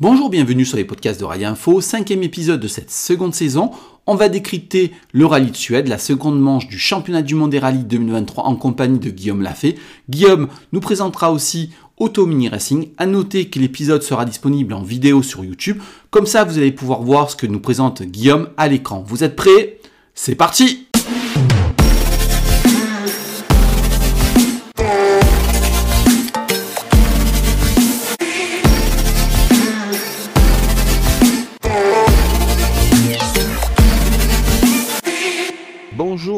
Bonjour, bienvenue sur les podcasts de Rallye Info, cinquième épisode de cette seconde saison. On va décrypter le rallye de Suède, la seconde manche du championnat du monde des rallyes 2023 en compagnie de Guillaume Lafay. Guillaume nous présentera aussi Auto Mini Racing. À noter que l'épisode sera disponible en vidéo sur YouTube. Comme ça, vous allez pouvoir voir ce que nous présente Guillaume à l'écran. Vous êtes prêts? C'est parti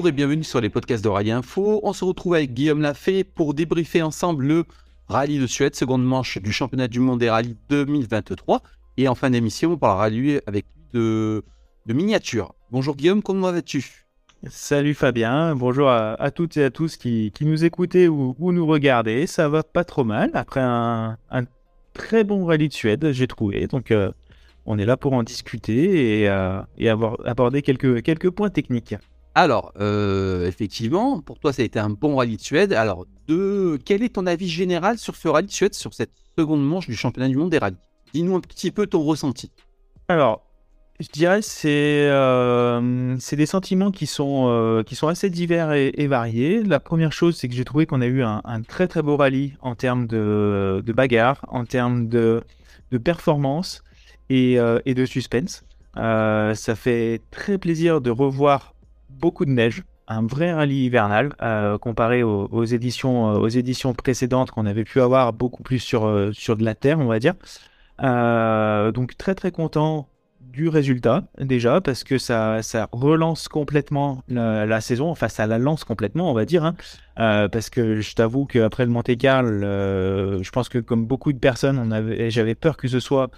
Et bienvenue sur les podcasts de Rallye Info. On se retrouve avec Guillaume Lafay pour débriefer ensemble le rallye de Suède, seconde manche du championnat du monde des rallyes 2023. Et en fin d'émission, on parlera lui avec de, de miniature. Bonjour Guillaume, comment vas-tu? Salut Fabien, bonjour à, toutes et à tous qui, nous écoutez ou, nous regardez. Ça va pas trop mal après un, très bon rallye de Suède, j'ai trouvé. Donc euh, on est là pour en discuter et, euh, avoir, aborder quelques, quelques points techniques. Alors, euh, effectivement, pour toi, ça a été un bon rallye de Suède. Alors, de... quel est ton avis général sur ce rallye de Suède, sur cette seconde manche du championnat du monde des rallyes? Dis-nous un petit peu ton ressenti. Alors, je dirais c'est euh, c'est des sentiments qui sont euh, qui sont assez divers et, variés. La première chose, c'est que j'ai trouvé qu'on a eu un, très très beau rallye en termes de, bagarre, en termes de, de performance et, et de suspense. ça fait très plaisir de revoir beaucoup de neige, un vrai rallye hivernal euh, comparé aux, éditions, euh, aux éditions précédentes qu'on avait pu avoir beaucoup plus sur, euh, de la terre, on va dire. donc très très content du résultat déjà parce que ça, relance complètement la, saison, enfin ça la lance complètement on va dire, hein. parce que je t'avoue qu'après le Monte Carlo, je pense que comme beaucoup de personnes, j'avais peur que ce soit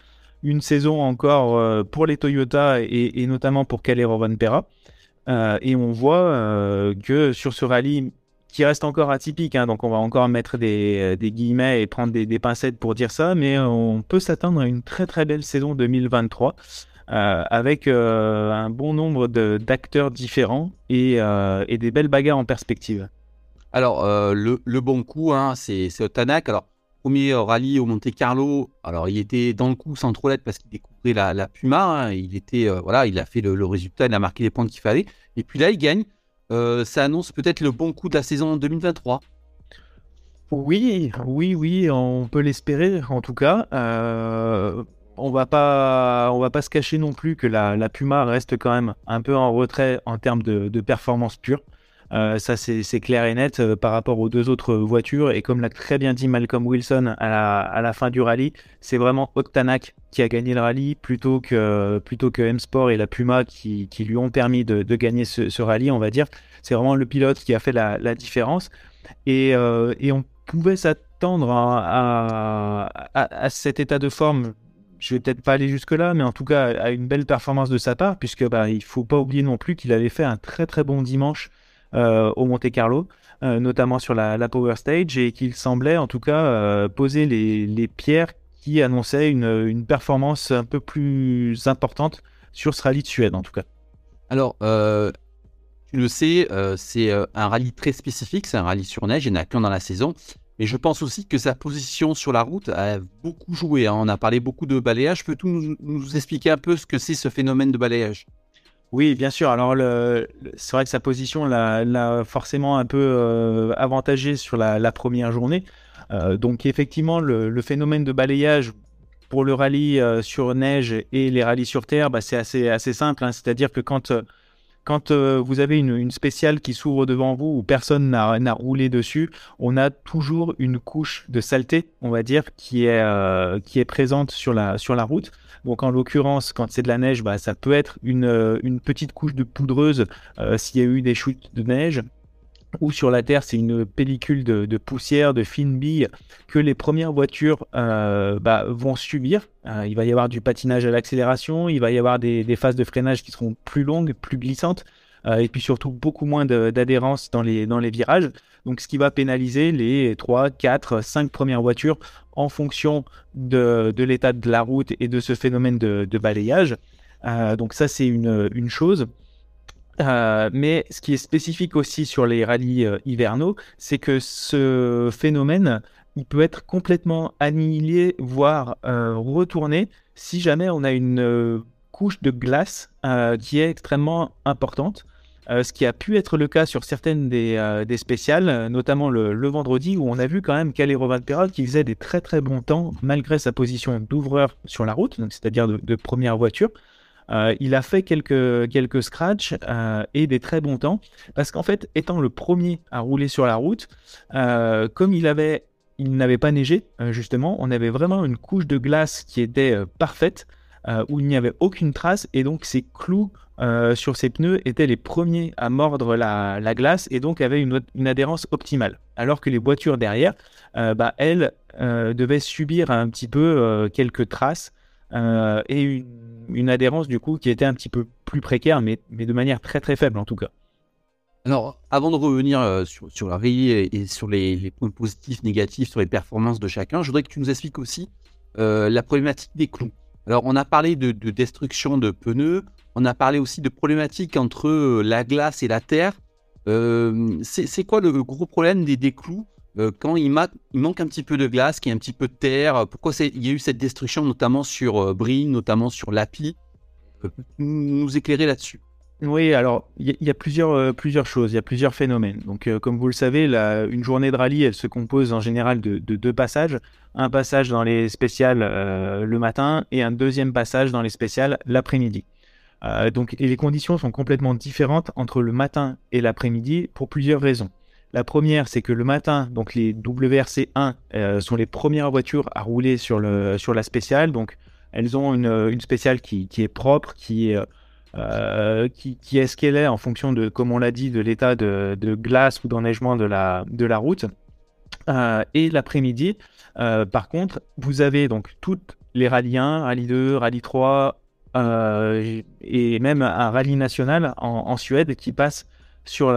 une saison encore pour les Toyota et, et notamment pour Calero Van Pera. Euh, et on voit euh, que sur ce rallye qui reste encore atypique, hein, donc on va encore mettre des, des guillemets et prendre des, pincettes pour dire ça, mais on peut s'attendre à une très très belle saison 2023 euh, avec euh, un bon nombre d'acteurs différents et, euh, des belles bagarres en perspective. Alors le, bon coup, hein, c'est. Alors premier rallye au Monte Carlo, alors il était dans le coup sans trop l'être parce qu'il découvrait la, Puma. Hein, il était euh, voilà, il a fait le, résultat, il a marqué les points qu'il fallait. Et puis là, il gagne. Euh, ça annonce peut-être le bon coup de la saison 2023. Oui, oui, oui, on peut l'espérer en tout cas. Euh, on va pas, on va pas se cacher non plus que la, Puma reste quand même un peu en retrait en termes de performance pure. Euh, ça, c'est clair et net euh, par rapport aux deux autres voitures. Et comme l'a très bien dit Malcolm Wilson à la, fin du rallye, c'est vraiment Octanac qui a gagné le rallye plutôt que, plutôt que M-Sport et la Puma qui, lui ont permis de, gagner ce, rallye, on va dire. C'est vraiment le pilote qui a fait la, différence. Euh, et, on pouvait s'attendre à, cet état de forme je vais peut-être pas aller jusque là, mais en tout cas à une belle performance de sa part, puisque bah, il faut pas oublier non plus qu'il avait fait un très très bon dimanche au Monte Carlo, euh, notamment sur la, Power Stage, et qu'il semblait en tout cas euh, poser les, pierres qui annonçaient une, performance un peu plus importante sur ce rallye de Suède en tout cas. Alors, tu le sais, c'est un rallye très spécifique, c'est un rallye sur neige, il n'y en a qu'un dans la saison. Mais je pense aussi que sa position sur la route a beaucoup joué. Hein. On a parlé beaucoup de balayage. Peux-tu nous, expliquer un peu ce que c'est ce phénomène de balayage? Oui, bien sûr. Alors, c'est vrai que sa position l'a forcément un peu euh, avantagé sur la, première journée. Euh, donc, effectivement, le, phénomène de balayage pour le rallye euh, sur neige et les rallyes sur terre, bah, c'est assez, simple. Hein. C'est-à-dire que quand, quand vous avez une, une spéciale qui s'ouvre devant vous où personne n'a roulé dessus, on a toujours une couche de saleté, on va dire, qui est, présente sur la route. Donc en l'occurrence, quand c'est de la neige, bah, ça peut être une, euh, une petite couche de poudreuse euh, s'il y a eu des chutes de neige. Ou sur la terre, c'est une pellicule de, poussière, de fines billes que les premières voitures euh, bah, vont subir. il va y avoir du patinage à l'accélération, il va y avoir des, phases de freinage qui seront plus longues, plus glissantes. Et puis surtout beaucoup moins d'adhérence dans les virages. Donc ce qui va pénaliser les 3, 4, 5 premières voitures en fonction de, l'état de la route et de ce phénomène de, balayage. Euh, donc ça c'est une, une chose. Euh, mais ce qui est spécifique aussi sur les rallyes euh, hivernaux, c'est que ce phénomène il peut être complètement annihilé, voire retourné, si jamais on a une couche de glace qui est extrêmement importante. Euh, ce qui a pu être le cas sur certaines des, euh, spéciales, notamment le, vendredi, où on a vu quand même Rovan Perrot qui faisait des très très bons temps malgré sa position d'ouvreur sur la route, c'est-à-dire de, première voiture. Euh, il a fait quelques, quelques scratchs et des très bons temps, parce qu'en fait, étant le premier à rouler sur la route, comme il n'avait pas neigé, justement, on avait vraiment une couche de glace qui était parfaite, où il n'y avait aucune trace, et donc ces clous euh, sur ses pneus étaient les premiers à mordre la, glace et donc avaient une, adhérence optimale. Alors que les voitures derrière, euh, bah, elles euh, devaient subir un petit peu quelques traces et une, adhérence du coup qui était un petit peu plus précaire, mais, de manière très très faible en tout cas. Alors, avant de revenir sur, la régie et, sur les, points positifs, négatifs, sur les performances de chacun, je voudrais que tu nous expliques aussi la problématique des clous. Alors, on a parlé de destruction de pneus, on a parlé aussi de problématiques entre euh, la glace et la terre. Euh, c'est quoi le gros problème des, clous euh, quand il, manque un petit peu de glace, qu'il y a un petit peu de terre? Pourquoi il y a eu cette destruction, notamment sur Brie, notamment sur Lapi Nous éclairer là-dessus? Oui, alors il y, a plusieurs, plusieurs choses, il y a plusieurs phénomènes. Donc, comme vous le savez, une journée de rallye, elle se compose en général de, deux passages. Un passage dans les spéciales le matin et un deuxième passage dans les spéciales l'après-midi. Euh, donc, les conditions sont complètement différentes entre le matin et l'après-midi pour plusieurs raisons. La première, c'est que le matin, donc les WRC1 euh, sont les premières voitures à rouler sur, le, sur la spéciale. Donc, elles ont une, spéciale qui, est propre, qui est, euh, qui, est ce qu'elle est en fonction de, comme on l'a dit, de l'état de, glace ou d'enneigement de la, route. et l'après-midi, par contre, vous avez donc toutes les rallyes 1, rallye 2, rallye 3, euh, et même un rallye national en, Suède qui passe sur,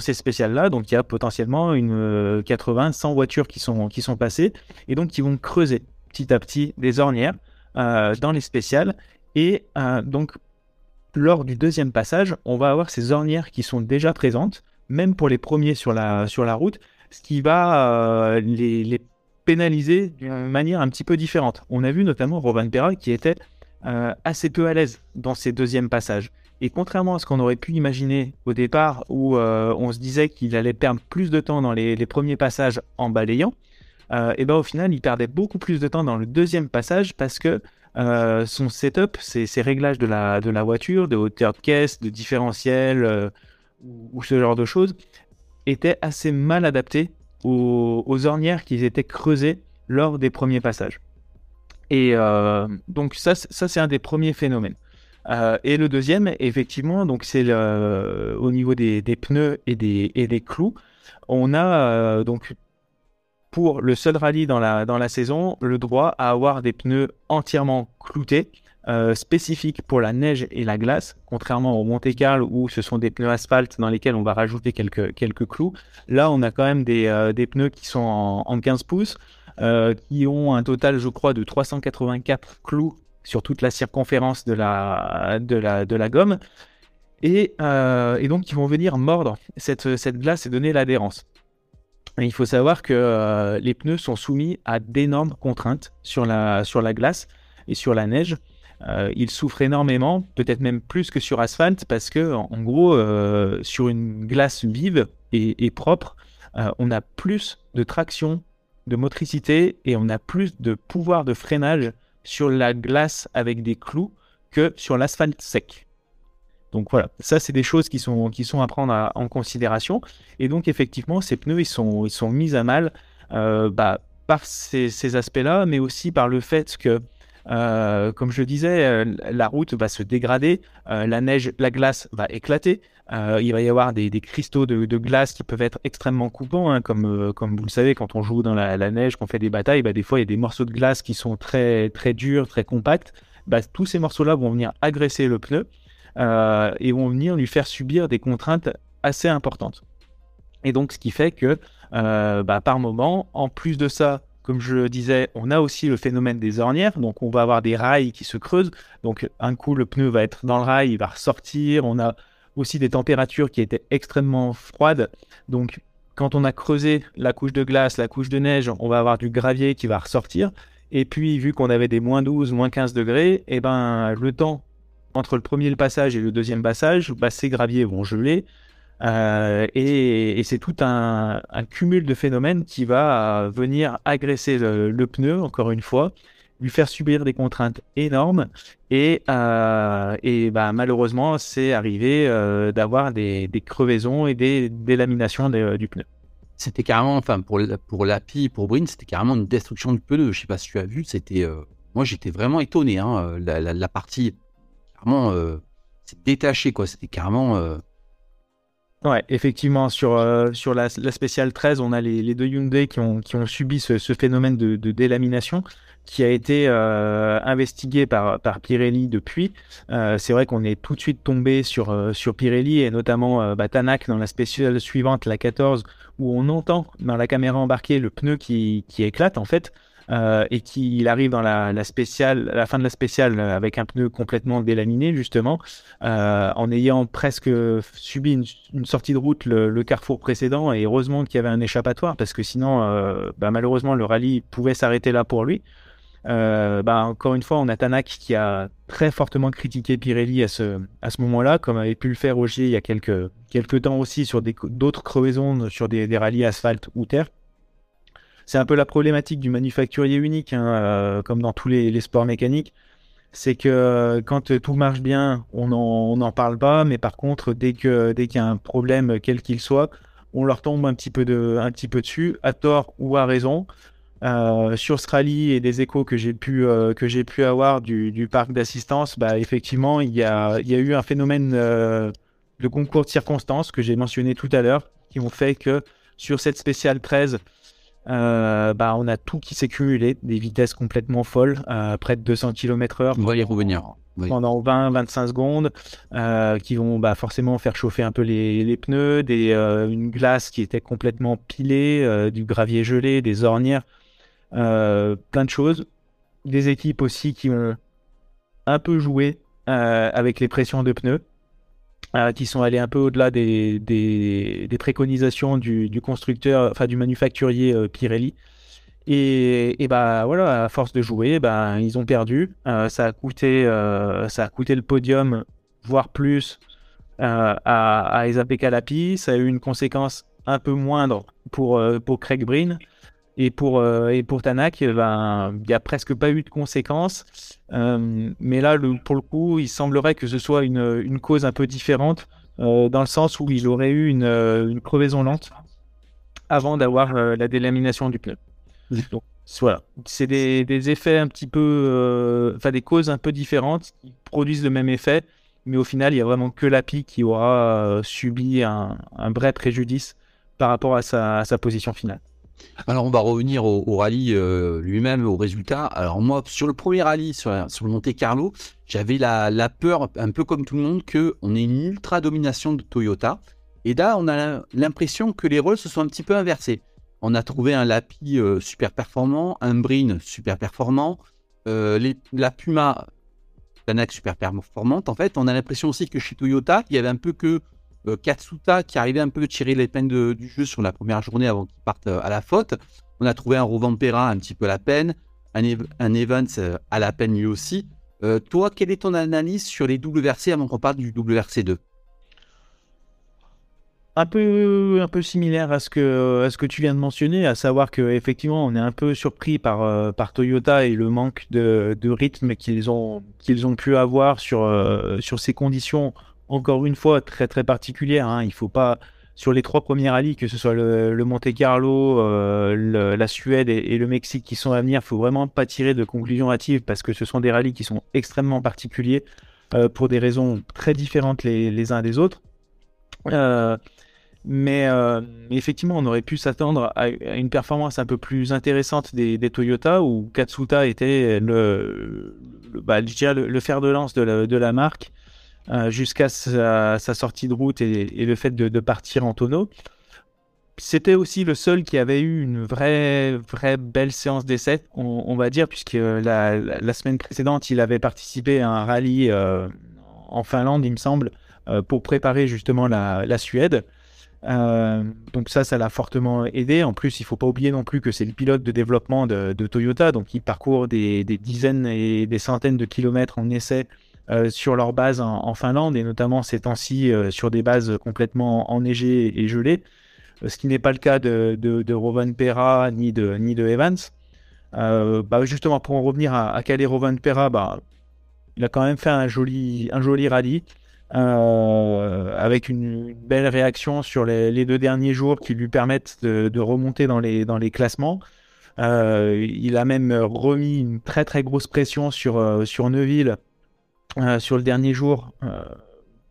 ces spéciales-là. Donc il y a potentiellement une 80, euh, 100 voitures qui sont, qui sont passées et donc qui vont creuser petit à petit des ornières euh, dans les spéciales. Et donc lors du deuxième passage, on va avoir ces ornières qui sont déjà présentes, même pour les premiers sur la, sur la route, ce qui va les, les pénaliser d'une manière un petit peu différente. On a vu notamment Rovan Perra qui était euh, assez peu à l'aise dans ces deuxièmes passages. Et contrairement à ce qu'on aurait pu imaginer au départ, où euh, on se disait qu'il allait perdre plus de temps dans les, premiers passages en balayant, euh, et ben au final, il perdait beaucoup plus de temps dans le deuxième passage parce que son setup, ses, réglages de la, voiture, de hauteur de caisse, de différentiel ou, ce genre de choses, étaient assez mal adaptés aux, ornières qui étaient creusées lors des premiers passages. Et euh, donc ça, ça c'est un des premiers phénomènes. Euh, et le deuxième, effectivement, donc c'est au niveau des, pneus et des, et des clous. On a euh, donc pour le seul rallye dans la, dans la saison le droit à avoir des pneus entièrement cloutés, spécifiques pour la neige et la glace, contrairement au Monte Carlo où ce sont des pneus asphalte dans lesquels on va rajouter quelques, quelques clous. Là, on a quand même des, des pneus qui sont en, en 15 pouces. Euh, qui ont un total, je crois, de 384 clous sur toute la circonférence de la, de la, de la gomme. Et, euh, et, donc, ils vont venir mordre cette, cette glace et donner l'adhérence. Il faut savoir que euh, les pneus sont soumis à d'énormes contraintes sur la, glace et sur la neige. ils souffrent énormément, peut-être même plus que sur asphalte, parce que en, gros, sur une glace vive et propre, on a plus de traction de motricité et on a plus de pouvoir de freinage sur la glace avec des clous que sur l'asphalte sec. Donc voilà, ça c'est des choses qui sont, qui sont à prendre en considération. Et donc effectivement, ces pneus, ils sont, ils sont mis à mal euh, bah, par ces, aspects-là, mais aussi par le fait que, euh, comme je disais, euh, la route va se dégrader, la neige, la glace va éclater. Il va y avoir des, cristaux de, glace qui peuvent être extrêmement coupants, hein, comme, comme vous le savez, quand on joue dans la, neige, qu'on fait des batailles, bah, des fois il y a des morceaux de glace qui sont très, très durs, très compacts. Bah, tous ces morceaux-là vont venir agresser le pneu euh, et vont venir lui faire subir des contraintes assez importantes. Et donc, ce qui fait que bah, par moment, en plus de ça, comme je le disais, on a aussi le phénomène des ornières. Donc, on va avoir des rails qui se creusent. Donc, un coup, le pneu va être dans le rail, il va ressortir. On a aussi des températures qui étaient extrêmement froides. Donc, quand on a creusé la couche de glace, la couche de neige, on va avoir du gravier qui va ressortir. Et puis, vu qu'on avait des moins 12, moins 15 degrés, eh ben, le temps entre le premier passage et le deuxième passage, bah, ces graviers vont geler. Euh, et, c'est tout un, cumul de phénomènes qui va venir agresser le, pneu, encore une fois, lui faire subir des contraintes énormes. Et, euh, bah, malheureusement, c'est arrivé euh, d'avoir des, crevaisons et des délaminations du pneu. C'était carrément, enfin, pour, pour l'API, pour Brin, c'était carrément une destruction du pneu. Je sais pas si tu as vu, c'était. moi, j'étais vraiment étonné. Hein, la, partie, carrément, c'est détaché, quoi. C'était carrément Ouais, effectivement, sur, euh, sur la, la, spéciale 13, on a les, les deux Hyundai qui ont, qui ont subi ce, ce phénomène de, de, délamination qui a été euh, investigué par, par Pirelli depuis. Euh, c'est vrai qu'on est tout de suite tombé sur, euh, sur Pirelli et notamment euh, bah, Tanak dans la spéciale suivante, la 14, où on entend dans la caméra embarquée le pneu qui, qui éclate en fait. Euh, et qu'il arrive dans la, spéciale, la fin de la spéciale euh, avec un pneu complètement délaminé justement, euh, en ayant presque subi une, sortie de route le, carrefour précédent et heureusement qu'il y avait un échappatoire parce que sinon, bah, malheureusement, le rallye pouvait s'arrêter là pour lui. bah, encore une fois, on a Tanak qui a très fortement critiqué Pirelli à ce, moment-là, comme avait pu le faire Roger il y a quelques, quelques temps aussi sur d'autres crevaisons, sur des, des rallyes asphalte ou terre c'est un peu la problématique du manufacturier unique, hein, euh, comme dans tous les, sports mécaniques. C'est que euh, quand tout marche bien, on n'en parle pas, mais par contre, dès qu'il dès y a un problème, quel qu'il soit, on leur tombe un petit peu, de, un petit peu dessus, à tort ou à raison. Euh, sur ce rallye et des échos que j'ai pu, pu avoir du, du parc d'assistance, bah, effectivement, il y a, il y a eu un phénomène de concours de circonstances que j'ai mentionné tout à l'heure, qui ont fait que sur cette spéciale 13, euh, bah, on a tout qui s'est cumulé, des vitesses complètement folles, euh, près de 200 km/h. On va y revenir. Pendant 20-25 secondes, euh, qui vont bah, forcément faire chauffer un peu les, pneus, des, une glace qui était complètement pilée, du gravier gelé, des ornières, plein de choses. Des équipes aussi qui ont un peu joué avec les pressions de pneus. Euh, qui sont allés un peu au-delà des, préconisations du, constructeur, enfin du manufacturier euh, Pirelli. Et, bah voilà, à force de jouer, bah, ils ont perdu. Euh, ça a coûté, ça a coûté le podium, voire plus, à, à Calapi. Ça a eu une conséquence un peu moindre pour, pour Craig Breen. Et pour, euh, et pour Tanak, eh ben, il n'y a presque pas eu de conséquences. Euh, mais là, pour le coup, il semblerait que ce soit une, une cause un peu différente, euh, dans le sens où il aurait eu une, une crevaison lente avant d'avoir la délamination du pneu. Donc, voilà. C'est des, des, effets un petit peu. Enfin, des causes un peu différentes qui produisent le même effet. Mais au final, il n'y a vraiment que l'API qui aura subi un, un vrai préjudice par rapport à sa, à sa position finale. Alors on va revenir au, rallye euh, lui-même, au résultat. Alors moi, sur le premier rallye, sur, le Monte Carlo, j'avais la, peur, un peu comme tout le monde, qu'on ait une ultra domination de Toyota. Et là, on a l'impression que les rôles se sont un petit peu inversés. On a trouvé un Lapi euh, super performant, un Brin super performant, euh, la Puma, Tanak super performante. En fait, on a l'impression aussi que chez Toyota, il y avait un peu que Katsuta qui arrivait un peu à tirer les peines du jeu sur la première journée avant qu'il parte euh, à la faute. On a trouvé un Rovampera un petit peu à la peine, un, Evans euh, à la peine lui aussi. toi, quelle est ton analyse sur les doubles versés avant qu'on parle du double versé 2 un peu, un peu similaire à ce, que, à ce que tu viens de mentionner, à savoir qu'effectivement, on est un peu surpris par, par Toyota et le manque de, de rythme qu'ils ont, ont pu avoir sur, sur ces conditions encore une fois très très particulière. Hein. Il faut pas sur les trois premiers rallyes, que ce soit le, Monte Carlo, euh, la Suède et, le Mexique qui sont à venir, il faut vraiment pas tirer de conclusions hâtives parce que ce sont des rallyes qui sont extrêmement particuliers euh, pour des raisons très différentes les, uns des autres. Euh, mais effectivement, on aurait pu s'attendre à, une performance un peu plus intéressante des, Toyota où Katsuta était le, bah, le, fer de lance de la marque. Euh, jusqu'à sa, sortie de route et, le fait de, partir en tonneau. C'était aussi le seul qui avait eu une vraie, vraie belle séance d'essai, on, va dire, puisque la, semaine précédente, il avait participé à un rallye euh, en Finlande, il me semble, euh, pour préparer justement la, Suède. donc ça, ça l'a fortement aidé. En plus, il faut pas oublier non plus que c'est le pilote de développement de, Toyota, donc il parcourt des, dizaines et des centaines de kilomètres en essai sur leur base en, Finlande, et notamment ces temps-ci sur des bases complètement enneigées et gelées, ce qui n'est pas le cas de, de, Rovan Pera ni de, ni de Evans. bah justement, pour en revenir à, à Calais Rovan Pera, bah, il a quand même fait un joli, un joli rallye. Euh, avec une, belle réaction sur les, deux derniers jours qui lui permettent de, remonter dans les, dans les classements. Euh, il a même remis une très très grosse pression sur, euh, sur Neuville sur le dernier jour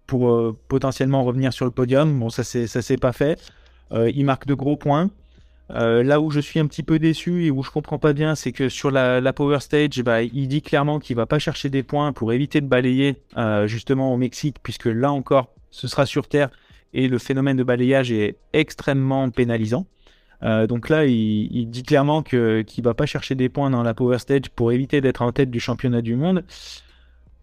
pour potentiellement revenir sur le podium. Bon, ça c'est ça s'est pas fait. il marque de gros points. Euh, là où je suis un petit peu déçu et où je comprends pas bien, c'est que sur la, Power Stage, bah, il dit clairement qu'il va pas chercher des points pour éviter de balayer euh, justement au Mexique, puisque là encore, ce sera sur Terre et le phénomène de balayage est extrêmement pénalisant. Euh, donc là, il, dit clairement qu'il ne va pas chercher des points dans la Power Stage pour éviter d'être en tête du championnat du monde.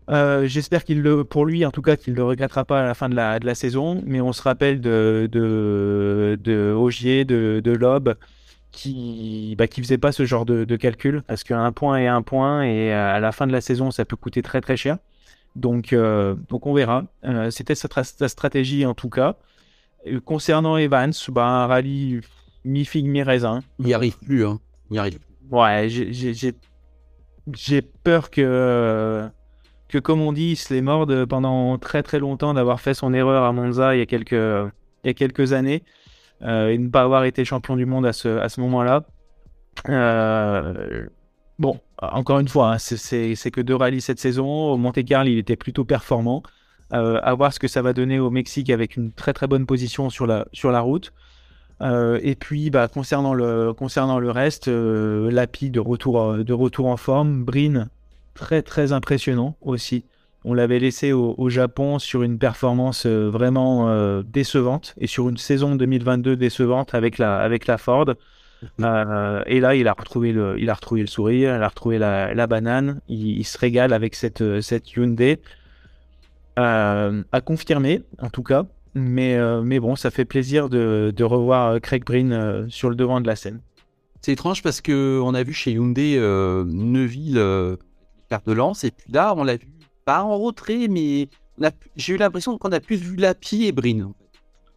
Euh, j'espère qu'il le, pour lui en tout cas, qu'il ne le regrettera pas à la fin de la, de la saison. Mais on se rappelle de, de, de Ogier, de, de Loeb, qui bah, qui faisait pas ce genre de, de calcul parce qu'un point est un point et à la fin de la saison, ça peut coûter très très cher. Donc, euh, donc on verra. Euh, c'était sa, stratégie en tout cas. concernant Evans, bah, un rallye mi-figue, mi-raisin. Il n'y arrive plus. Hein. Il y arrive. Ouais, j'ai peur que que comme on dit, il se les morde pendant très très longtemps d'avoir fait son erreur à Monza il y a quelques, il y a quelques années euh, et ne pas avoir été champion du monde à ce, à ce moment-là. Euh, bon, encore une fois, hein, c'est que deux rallyes cette saison. Au Monte Carlo, il était plutôt performant. Euh, à voir ce que ça va donner au Mexique avec une très très bonne position sur la, sur la route. et puis, bah, concernant, le, concernant le reste, Lapi de retour, de retour en forme, Brin très très impressionnant aussi. On l'avait laissé au, Japon sur une performance euh, vraiment euh, décevante et sur une saison 2022 décevante avec la, avec la Ford. Mhm. Euh, et là, il a retrouvé le, il a retrouvé le sourire, il a retrouvé la, banane. Il, se régale avec cette, cette Hyundai. à confirmer, en tout cas. Mais, mais bon, ça fait plaisir de, de revoir Craig Breen sur le devant de la scène. C'est étrange parce que on a vu chez Hyundai Neuville de lance. Et puis là, on l'a vu pas en retrait, mais j'ai eu l'impression qu'on a plus vu Lapi et Brin. En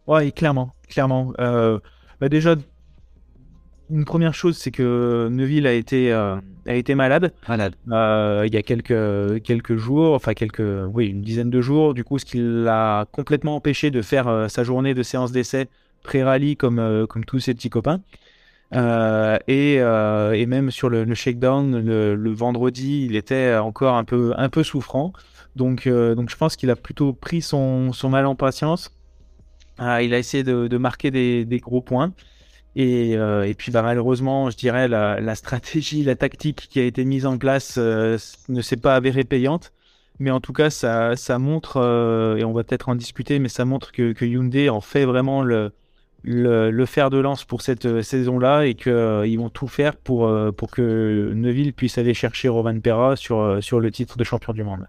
Ouais, clairement, clairement. Euh, bah déjà, une première chose, c'est que Neuville a été, euh, a été malade. Malade. Euh, il y a quelques, quelques jours, enfin quelques, oui, une dizaine de jours. Du coup, ce qui l'a complètement empêché de faire sa journée de séance d'essai pré-rallye comme, comme tous ses petits copains. Euh, et, euh, et, même sur le, le shakedown, le, vendredi, il était encore un peu, un peu souffrant. Donc, euh, donc je pense qu'il a plutôt pris son, son mal en patience. il a essayé de, de marquer des, des, gros points. Et, et puis bah, malheureusement, je dirais, la, la, stratégie, la tactique qui a été mise en place ne s'est pas avérée payante. Mais en tout cas, ça, ça montre, et on va peut-être en discuter, mais ça montre que, que Hyundai en fait vraiment le, le, fer de lance pour cette euh, saison-là et qu'ils euh, vont tout faire pour, euh, pour que Neuville puisse aller chercher Rovan Perra sur, le titre de champion du monde.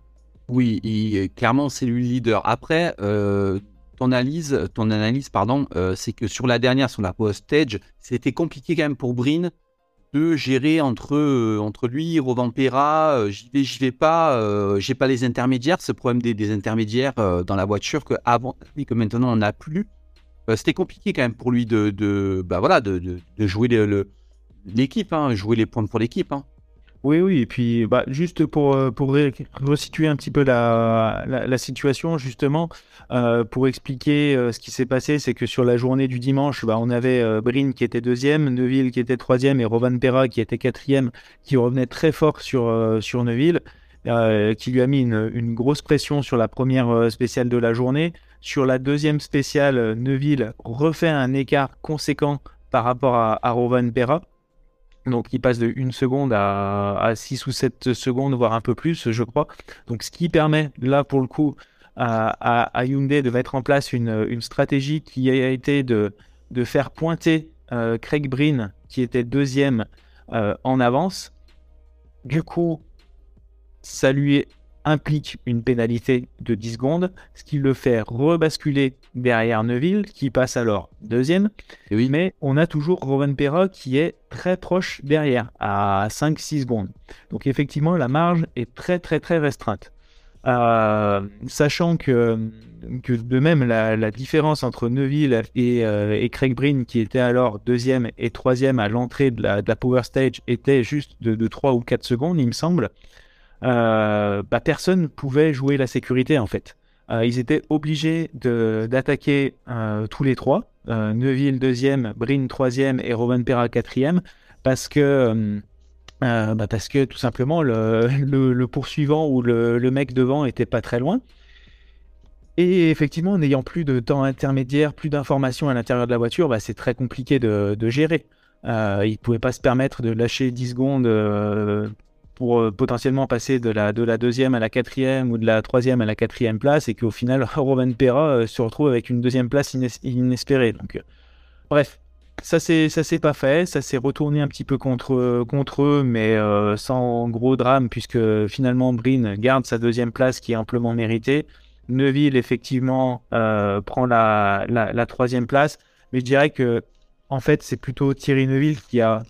Oui, clairement, c'est lui le leader. Après, ton analyse, ton analyse pardon, c'est que sur la dernière, sur la post-stage, c'était compliqué quand même pour Brin de gérer entre, entre lui, Rovan Perra, j'y vais, j'y vais pas, j'ai pas les intermédiaires, ce problème des, des intermédiaires dans la voiture que avant que maintenant on n'a plus. Euh, c'était compliqué quand même pour lui de, de bah voilà, de, de, jouer l'équipe, le, hein, jouer les points pour l'équipe. Hein. Oui, oui, et puis bah, juste pour, euh, pour resituer un petit peu la, la, situation, justement, euh, pour expliquer ce qui s'est passé, c'est que sur la journée du dimanche, bah, on avait Brin qui était deuxième, Neuville qui était troisième et Rovan Perra qui était quatrième, qui revenait très fort sur, sur Neuville. qui lui a mis une, une, grosse pression sur la première spéciale de la journée. Sur la deuxième spéciale, euh, Neuville refait un écart conséquent par rapport à, Rovan Pera. Donc il passe de 1 seconde à, 6 ou 7 secondes, voire un peu plus, je crois. Donc ce qui permet, là pour le coup, à, Hyundai de mettre en place une, stratégie qui a été de, faire pointer euh, Craig Breen, qui était deuxième, euh, en avance. Du coup, ça lui implique une pénalité de 10 secondes, ce qui le fait rebasculer derrière Neuville, qui passe alors deuxième. Et oui. Mais on a toujours Rowan Perra qui est très proche derrière, à 5-6 secondes. Donc effectivement, la marge est très très très restreinte. Euh, sachant que, que de même la, différence entre Neuville et, euh, et, Craig Breen, qui était alors deuxième et troisième à l'entrée de la, de la, Power Stage, était juste de, de 3 ou 4 secondes, il me semble euh, bah, personne pouvait jouer la sécurité en fait. Euh, ils étaient obligés d'attaquer euh, tous les trois, Neuville deuxième, Brin troisième et Rowan Perra quatrième, parce que bah, parce que tout simplement le, poursuivant ou le, mec devant était pas très loin. Et effectivement, n'ayant plus de temps intermédiaire, plus d'informations à l'intérieur de la voiture, bah, c'est très compliqué de, gérer. Euh, il ne pouvait pas se permettre de lâcher 10 secondes pour euh, potentiellement passer de la, de la deuxième à la quatrième ou de la troisième à la quatrième place et qu'au final, Roman Perra euh, se retrouve avec une deuxième place inespérée. Donc, euh, bref, ça c'est ça s'est pas fait, ça s'est retourné un petit peu contre contre eux, mais sans gros drame puisque finalement Brin garde sa deuxième place qui est amplement méritée. Neuville effectivement prend la, la, la, troisième place, mais je dirais que en fait c'est plutôt Thierry Neuville qui a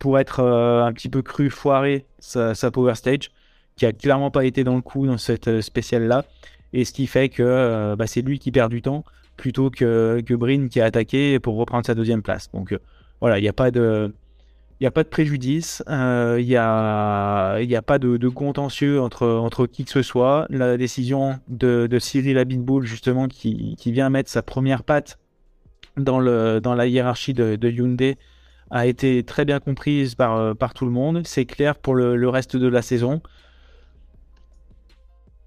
pour être euh, un petit peu cru, foiré sa, Power Stage, qui a clairement pas été dans le coup dans cette euh, spéciale-là. Et ce qui fait que euh, bah, c'est lui qui perd du temps plutôt que, que Brin qui a attaqué pour reprendre sa deuxième place. Donc voilà, il n'y a pas de. Il a pas de préjudice, il n'y a, y a pas de, contentieux entre, entre qui que ce soit. La décision de, Cyril Abitboul, justement, qui, qui, vient mettre sa première patte dans, le, dans la hiérarchie de Hyundai, a été très bien comprise par, euh, par tout le monde. C'est clair pour le, reste de la saison.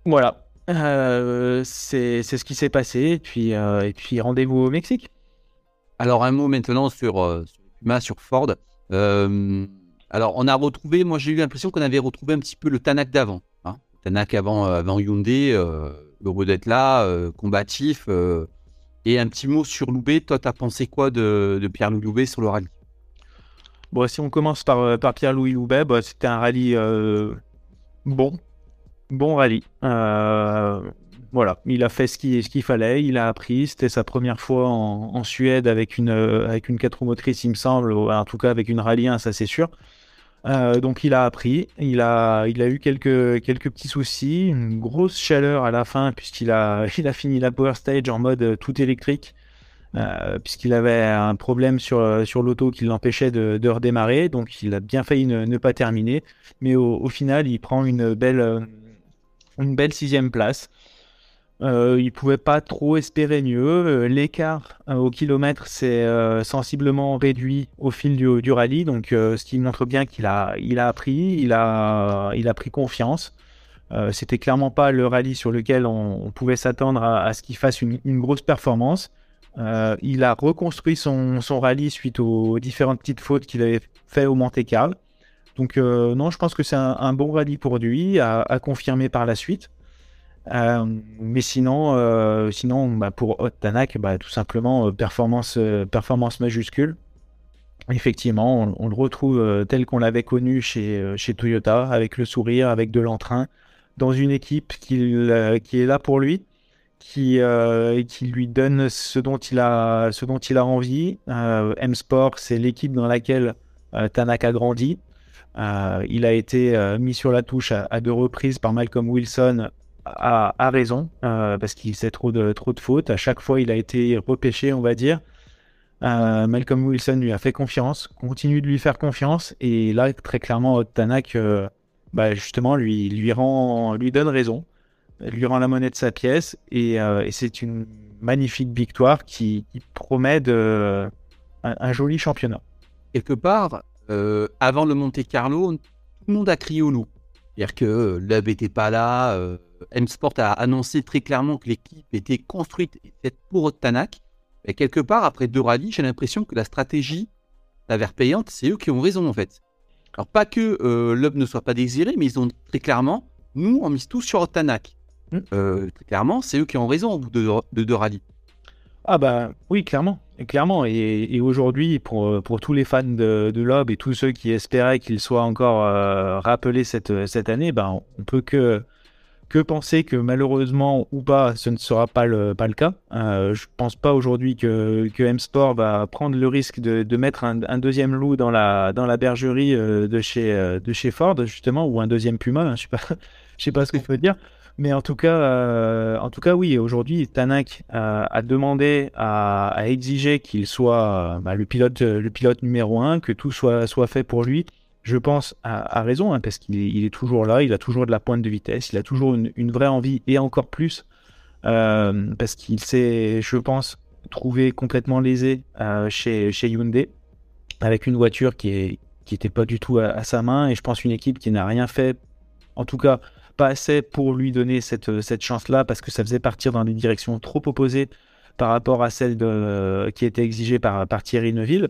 Voilà. Euh, c'est ce qui s'est passé. Et puis, euh, puis rendez-vous au Mexique. Alors, un mot maintenant sur, sur Puma, sur Ford. alors, on a retrouvé, moi j'ai eu l'impression qu'on avait retrouvé un petit peu le Tanak d'avant. Hein. Tanak avant, avant Hyundai, heureux d'être là, combatif. et un petit mot sur Loubet. Toi, t'as pensé quoi de, de Pierre Loubet sur le rallye? Bon, si on commence par, euh, Pierre-Louis Loubet, bah, c'était un rallye euh, bon. Bon rallye. Euh, voilà, il a fait ce qu'il ce fallait, il a appris. C'était sa première fois en, Suède avec une, avec une 4 roues motrices, il me semble, en tout cas avec une rallye 1, ça c'est sûr. donc il a appris, il a, eu quelques, petits soucis, une grosse chaleur à la fin puisqu'il a, a fini la Power Stage en mode tout électrique. Euh, puisqu'il avait un problème sur, euh, l'auto qui l'empêchait de, redémarrer, donc il a bien failli ne, pas terminer, mais au, final il prend une belle, euh, sixième place. Il pouvait pas trop espérer mieux. L'écart au kilomètre s'est sensiblement réduit au fil du, rallye, donc ce qui montre bien qu'il a, il appris, il a, pris confiance. C'était clairement pas le rallye sur lequel on, pouvait s'attendre à, ce qu'il fasse une, grosse performance. Euh, il a reconstruit son, rallye suite aux différentes petites fautes qu'il avait fait au Monte Carlo. Donc euh, non, je pense que c'est un, bon rallye pour lui, à, confirmer par la suite. Euh, mais sinon, sinon bah, pour Hot Tanak, bah, tout simplement performance, performance majuscule. Effectivement, on, le retrouve tel qu'on l'avait connu chez, chez Toyota, avec le sourire, avec de l'entrain, dans une équipe qui, qui est là pour lui qui, euh, qui lui donne ce dont il a, ce dont il a envie. Euh, M-Sport, c'est l'équipe dans laquelle euh, Tanaka grandit. Euh, il a été mis sur la touche à, deux reprises par Malcolm Wilson à, raison, parce qu'il sait trop de, trop de fautes. À chaque fois, il a été repêché, on va dire. Malcolm Wilson lui a fait confiance, continue de lui faire confiance, et là, très clairement, Tanak, bah, justement, lui, lui, rend, lui donne raison lui rend la monnaie de sa pièce et, euh, c'est une magnifique victoire qui, promet de, un, joli championnat. Quelque part, euh, avant le Monte Carlo, tout le monde a crié au loup. C'est-à-dire que euh, Lub n'était pas là. M-Sport a annoncé très clairement que l'équipe était construite et faite pour Tanak. Et quelque part, après deux rallyes, j'ai l'impression que la stratégie s'avère payante. C'est eux qui ont raison en fait. Alors pas que euh, ne soit pas désiré, mais ils ont très clairement, nous on mise tout sur Tanak. Mm. Euh, clairement, c'est eux qui ont raison au bout de, deux rallyes. Ah bah oui, clairement. Et clairement. Et, aujourd'hui, pour, pour tous les fans de, de Lob et tous ceux qui espéraient qu'il soit encore euh, rappelé cette, cette année, ben, on peut que que penser que malheureusement ou pas, ce ne sera pas le, pas le cas. Euh, je pense pas aujourd'hui que, que M-Sport va prendre le risque de, de mettre un, un, deuxième loup dans la, dans la bergerie euh, de, chez, de chez Ford, justement, ou un deuxième Puma, hein, je sais pas, je sais pas ce que je peux dire. Mais en tout cas, euh, en tout cas, oui, aujourd'hui, Tanak euh, a demandé, à, à exiger qu'il soit bah, le pilote, le pilote numéro un, que tout soit, soit fait pour lui. Je pense, à, raison, hein, parce qu'il est, toujours là, il a toujours de la pointe de vitesse, il a toujours une, vraie envie, et encore plus, euh, parce qu'il s'est, je pense, trouvé complètement lésé euh, chez, chez Hyundai, avec une voiture qui n'était pas du tout à, à, sa main, et je pense une équipe qui n'a rien fait, en tout cas pas assez pour lui donner cette, cette chance-là, parce que ça faisait partir dans des directions trop opposées par rapport à celle de, qui était exigée par, Thierry Neuville.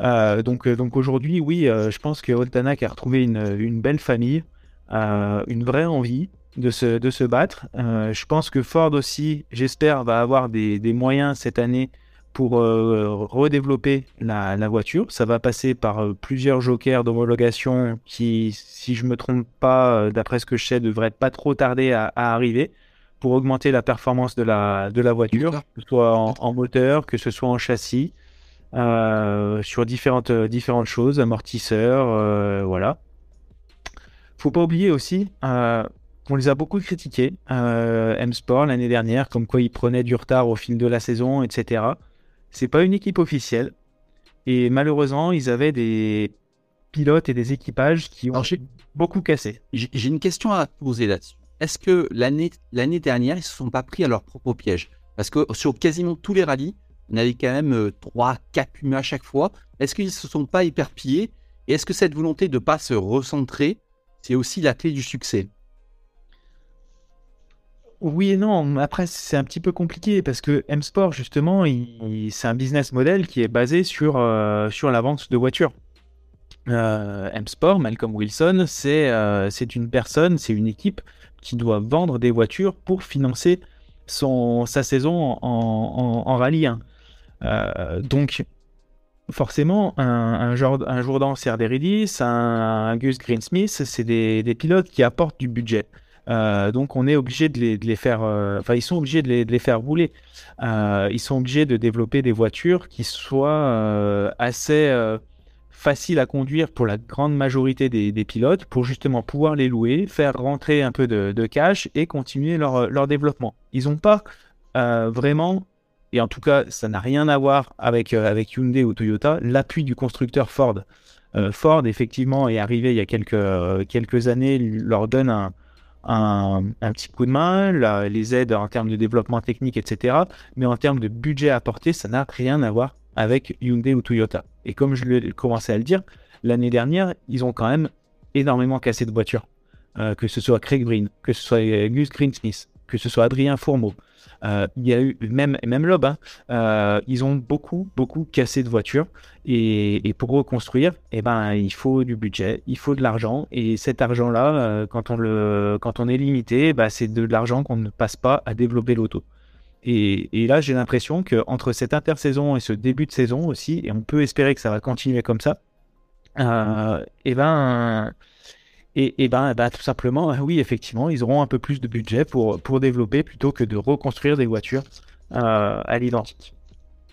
Euh, donc, euh, donc aujourd'hui, oui, euh, je pense que Oltanak a retrouvé une, une belle famille, une vraie envie de se, de se battre. je pense que Ford aussi, j'espère, va avoir des, des, moyens cette année pour redévelopper la, la, voiture. Ça va passer par plusieurs jokers d'homologation qui, si je me trompe pas, d'après ce que je sais, devraient pas trop tarder à, à, arriver pour augmenter la performance de la, de la voiture, que ce soit en, en moteur, que ce soit en châssis. Euh, sur différentes, euh, différentes choses, amortisseurs, euh, voilà. Faut pas oublier aussi qu'on les a beaucoup critiqués, M-Sport l'année dernière, comme quoi ils prenaient du retard au fil de la saison, etc. C'est pas une équipe officielle. Et malheureusement, ils avaient des pilotes et des équipages qui ont beaucoup cassé. J'ai une question à poser là-dessus. Est-ce que l'année dernière, ils se sont pas pris à leur propre piège? Parce que sur quasiment tous les rallyes, on avait quand même 3, 4 Pumas à chaque fois. Est-ce qu'ils ne se sont pas éperpillés Et est-ce que cette volonté de ne pas se recentrer, c'est aussi la clé du succès? Oui et non. Après, c'est un petit peu compliqué parce que M-Sport, justement, c'est un business model qui est basé sur, euh, sur la vente de voitures. Euh, M-Sport, Malcolm Wilson, c'est euh, une personne, c'est une équipe qui doit vendre des voitures pour financer son, sa saison en, rallye 1. Donc, forcément, un, un, genre, un Jourdan Cerderidis, un, un Gus Greensmith, c'est des, des, pilotes qui apportent du budget. Euh, donc on est obligé de les, faire, euh, enfin ils sont obligés de les, faire rouler. Euh, ils sont obligés de développer des voitures qui soient assez faciles à conduire pour la grande majorité des, pilotes, pour justement pouvoir les louer, faire rentrer un peu de, cash et continuer leur, développement. Ils n'ont pas vraiment et en tout cas, ça n'a rien à voir avec, Hyundai ou Toyota, l'appui du constructeur Ford. Ford, effectivement, est arrivé il y a quelques, quelques années, leur donne un, un, petit coup de main, les aides en termes de développement technique, etc. Mais en termes de budget apporté, ça n'a rien à voir avec Hyundai ou Toyota. Et comme je commencé à le dire, l'année dernière, ils ont quand même énormément cassé de voitures. Euh, que ce soit Craig Breen, que ce soit Gus Greensmith, que ce soit Adrien Fourmeau, euh, il y a eu même même Lob, hein, euh, ils ont beaucoup beaucoup cassé de voitures et, pour reconstruire, eh ben il faut du budget, il faut de l'argent et cet argent-là, euh, quand on le quand on est limité, bah, c'est de l'argent qu'on ne passe pas à développer l'auto. Et, là, j'ai l'impression que entre cette intersaison et ce début de saison aussi, et on peut espérer que ça va continuer comme ça, euh, eh ben et, ben, ben, tout simplement, oui, effectivement, ils auront un peu plus de budget pour, pour développer plutôt que de reconstruire des voitures euh, à l'identique.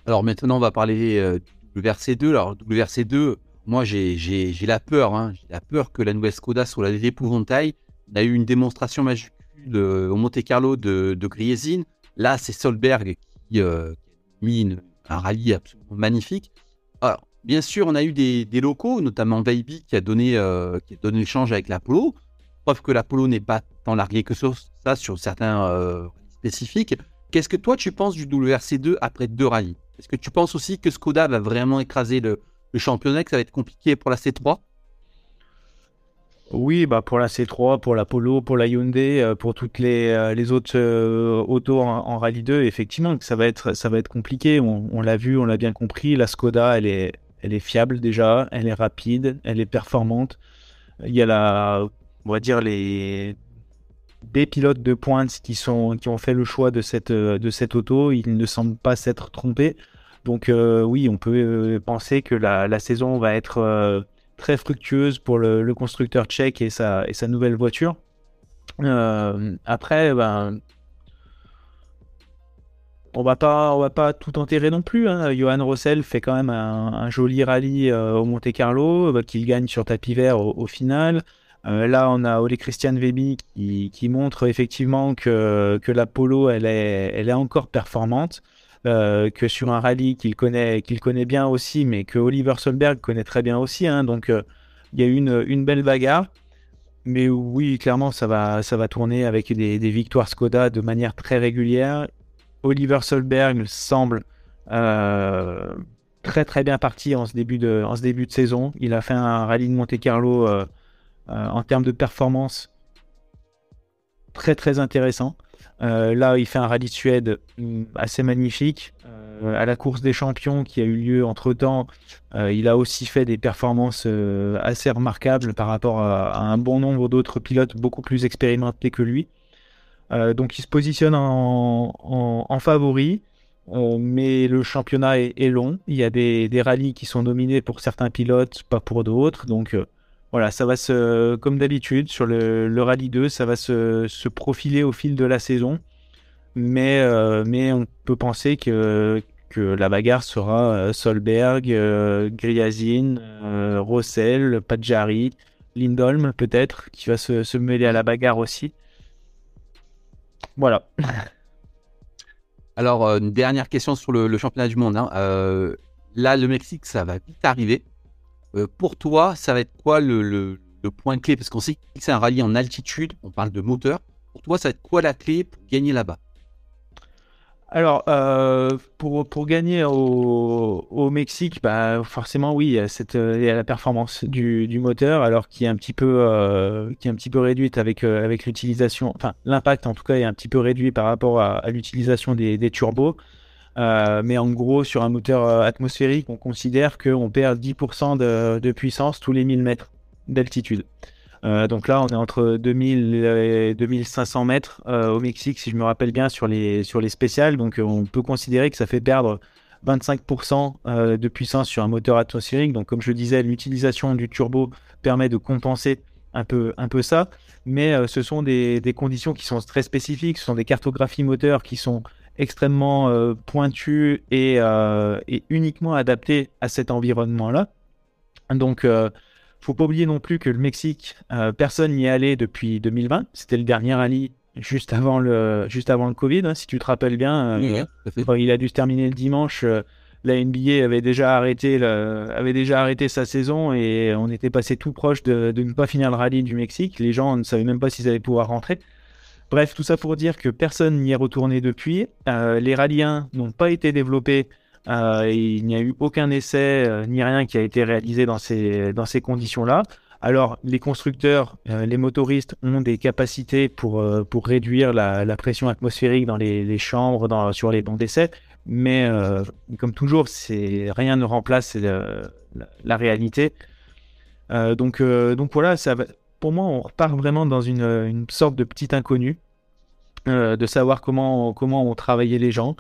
Alors maintenant, on va parler euh, du WRC2. Alors, WRC2, moi, j'ai la peur. Hein. J'ai la peur que la nouvelle Skoda soit l'épouvantail. On a eu une démonstration majuscule euh, au Monte Carlo de, de. Là, c'est Solberg qui, euh, a mis un rallye absolument magnifique. Alors, Bien sûr, on a eu des, locaux, notamment Baby qui a donné, euh, qui a donné l'échange avec l'Apollo. Preuve que l'Apollo n'est pas tant largué que ça sur certains euh, spécifiques. Qu'est-ce que toi tu penses du WRC2 après deux rallyes? Est-ce que tu penses aussi que Skoda va vraiment écraser le, championnat, que ça va être compliqué pour la C3 oui, bah pour la C3, pour la Polo, pour la Hyundai, euh, pour toutes les, euh, les autres euh, autos en, en, Rallye 2, effectivement, ça va être, ça va être compliqué. On, on l'a vu, on l'a bien compris. La Skoda, elle est, elle est fiable déjà, elle est rapide, elle est performante. Il y a la, on va dire les des pilotes de pointe qui sont qui ont fait le choix de cette de cette auto, ils ne semblent pas s'être trompés. Donc euh, oui, on peut euh, penser que la, la saison va être euh, très fructueuse pour le, constructeur tchèque et sa et sa nouvelle voiture. après, ben, on va pas, on va pas tout enterrer non plus. Hein. Johan Rossel fait quand même un, joli rallye au Monte Carlo, qu'il gagne sur tapis vert au, final. Là, on a Ole Christian Webi qui, montre effectivement que, que la polo, elle est, encore performante. Euh, que sur un rallye qu'il connaît, connaît bien aussi, mais que Oliver Solberg connaît très bien aussi. Hein. donc euh, il y a eu une, belle bagarre. Mais oui, clairement, ça va, tourner avec des, victoires Skoda de manière très régulière. Oliver Solberg semble euh, très très bien parti en ce, début de, en ce début de saison. Il a fait un rallye de Monte Carlo en termes de performance très très intéressant. Euh, là, il fait un rallye de Suède mm, assez magnifique. Euh, à la course des champions qui a eu lieu entre temps, euh, il a aussi fait des performances assez remarquables par rapport à, un bon nombre d'autres pilotes beaucoup plus expérimentés que lui. donc, il se positionne en, favori. mais le championnat est, long. Il y a des, des, rallyes qui sont dominés pour certains pilotes, pas pour d'autres. Donc, voilà, ça va se, comme d'habitude, sur le, Rallye 2, ça va se, profiler au fil de la saison. Mais, euh, on peut penser que, la bagarre sera euh, Solberg, euh, Griazin, euh, Rossel, Padjari, Lindholm peut-être, qui va se, mêler à la bagarre aussi. Voilà. Alors, une dernière question sur le, championnat du monde. Hein. là, le Mexique, ça va vite arriver. Euh, pour toi, ça va être quoi le, point clé? Parce qu'on sait que c'est un rallye en altitude, on parle de moteur. Pour toi, ça va être quoi la clé pour gagner là-bas? Alors, euh, pour, gagner au, Mexique, bah, forcément, oui, il y a, a la performance du, moteur, alors qui est un petit peu, euh, réduite avec, l'utilisation, enfin, l'impact en tout cas est un petit peu réduit par rapport à, l'utilisation des, turbos. Euh, mais en gros, sur un moteur euh, atmosphérique, on considère qu'on perd 10% de, puissance tous les 1000 mètres d'altitude. Euh, donc là, on est entre 2000 et 2500 mètres au Mexique, si je me rappelle bien, sur les, spéciales. Donc on peut considérer que ça fait perdre 25% de puissance sur un moteur atmosphérique. Donc comme je disais, l'utilisation du turbo permet de compenser un peu, ça. Mais ce sont des, conditions qui sont très spécifiques. Ce sont des cartographies moteurs qui sont extrêmement euh, pointu euh, et, uniquement adapté à cet environnement-là. Donc, euh, faut pas oublier non plus que le Mexique, personne n'y est allé depuis 2020. C'était le dernier rallye juste avant le, juste avant le Covid, hein, si tu te rappelles bien. il a dû se terminer le dimanche. la NBA avait déjà arrêté, avait déjà arrêté sa saison et on était passé tout proche de, de ne pas finir le rallye du Mexique. Les gens ne savaient même pas s'ils allaient pouvoir rentrer. Bref, tout ça pour dire que personne n'y est retourné depuis. Euh, les rallyens n'ont pas été développés. Euh, il n'y a eu aucun essai euh, ni rien qui a été réalisé dans ces, dans ces conditions-là. Alors, les constructeurs, les motoristes ont des capacités pour, pour réduire la, pression atmosphérique dans les, chambres, dans, sur les bancs d'essai, mais comme toujours, rien ne remplace la, la, réalité. donc, donc voilà, ça va, pour moi, on repart vraiment dans une, sorte de petit inconnu, euh, de savoir comment, comment ont travaillé les gens.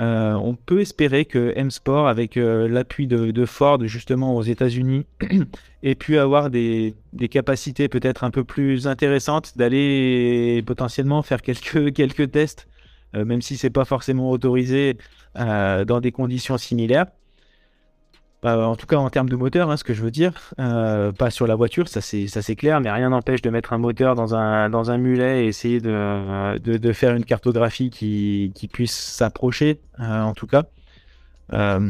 Euh, on peut espérer que M-Sport, avec euh, l'appui de, Ford justement aux États-Unis, ait pu avoir des, capacités peut-être un peu plus intéressantes d'aller potentiellement faire quelques, quelques tests, même si c'est pas forcément autorisé dans des conditions similaires. Bah, en tout cas en termes de moteur, hein, ce que je veux dire, euh, pas sur la voiture, ça c'est clair, mais rien n'empêche de mettre un moteur dans un mulet et essayer de, faire une cartographie qui, puisse s'approcher, euh, en tout cas. Euh,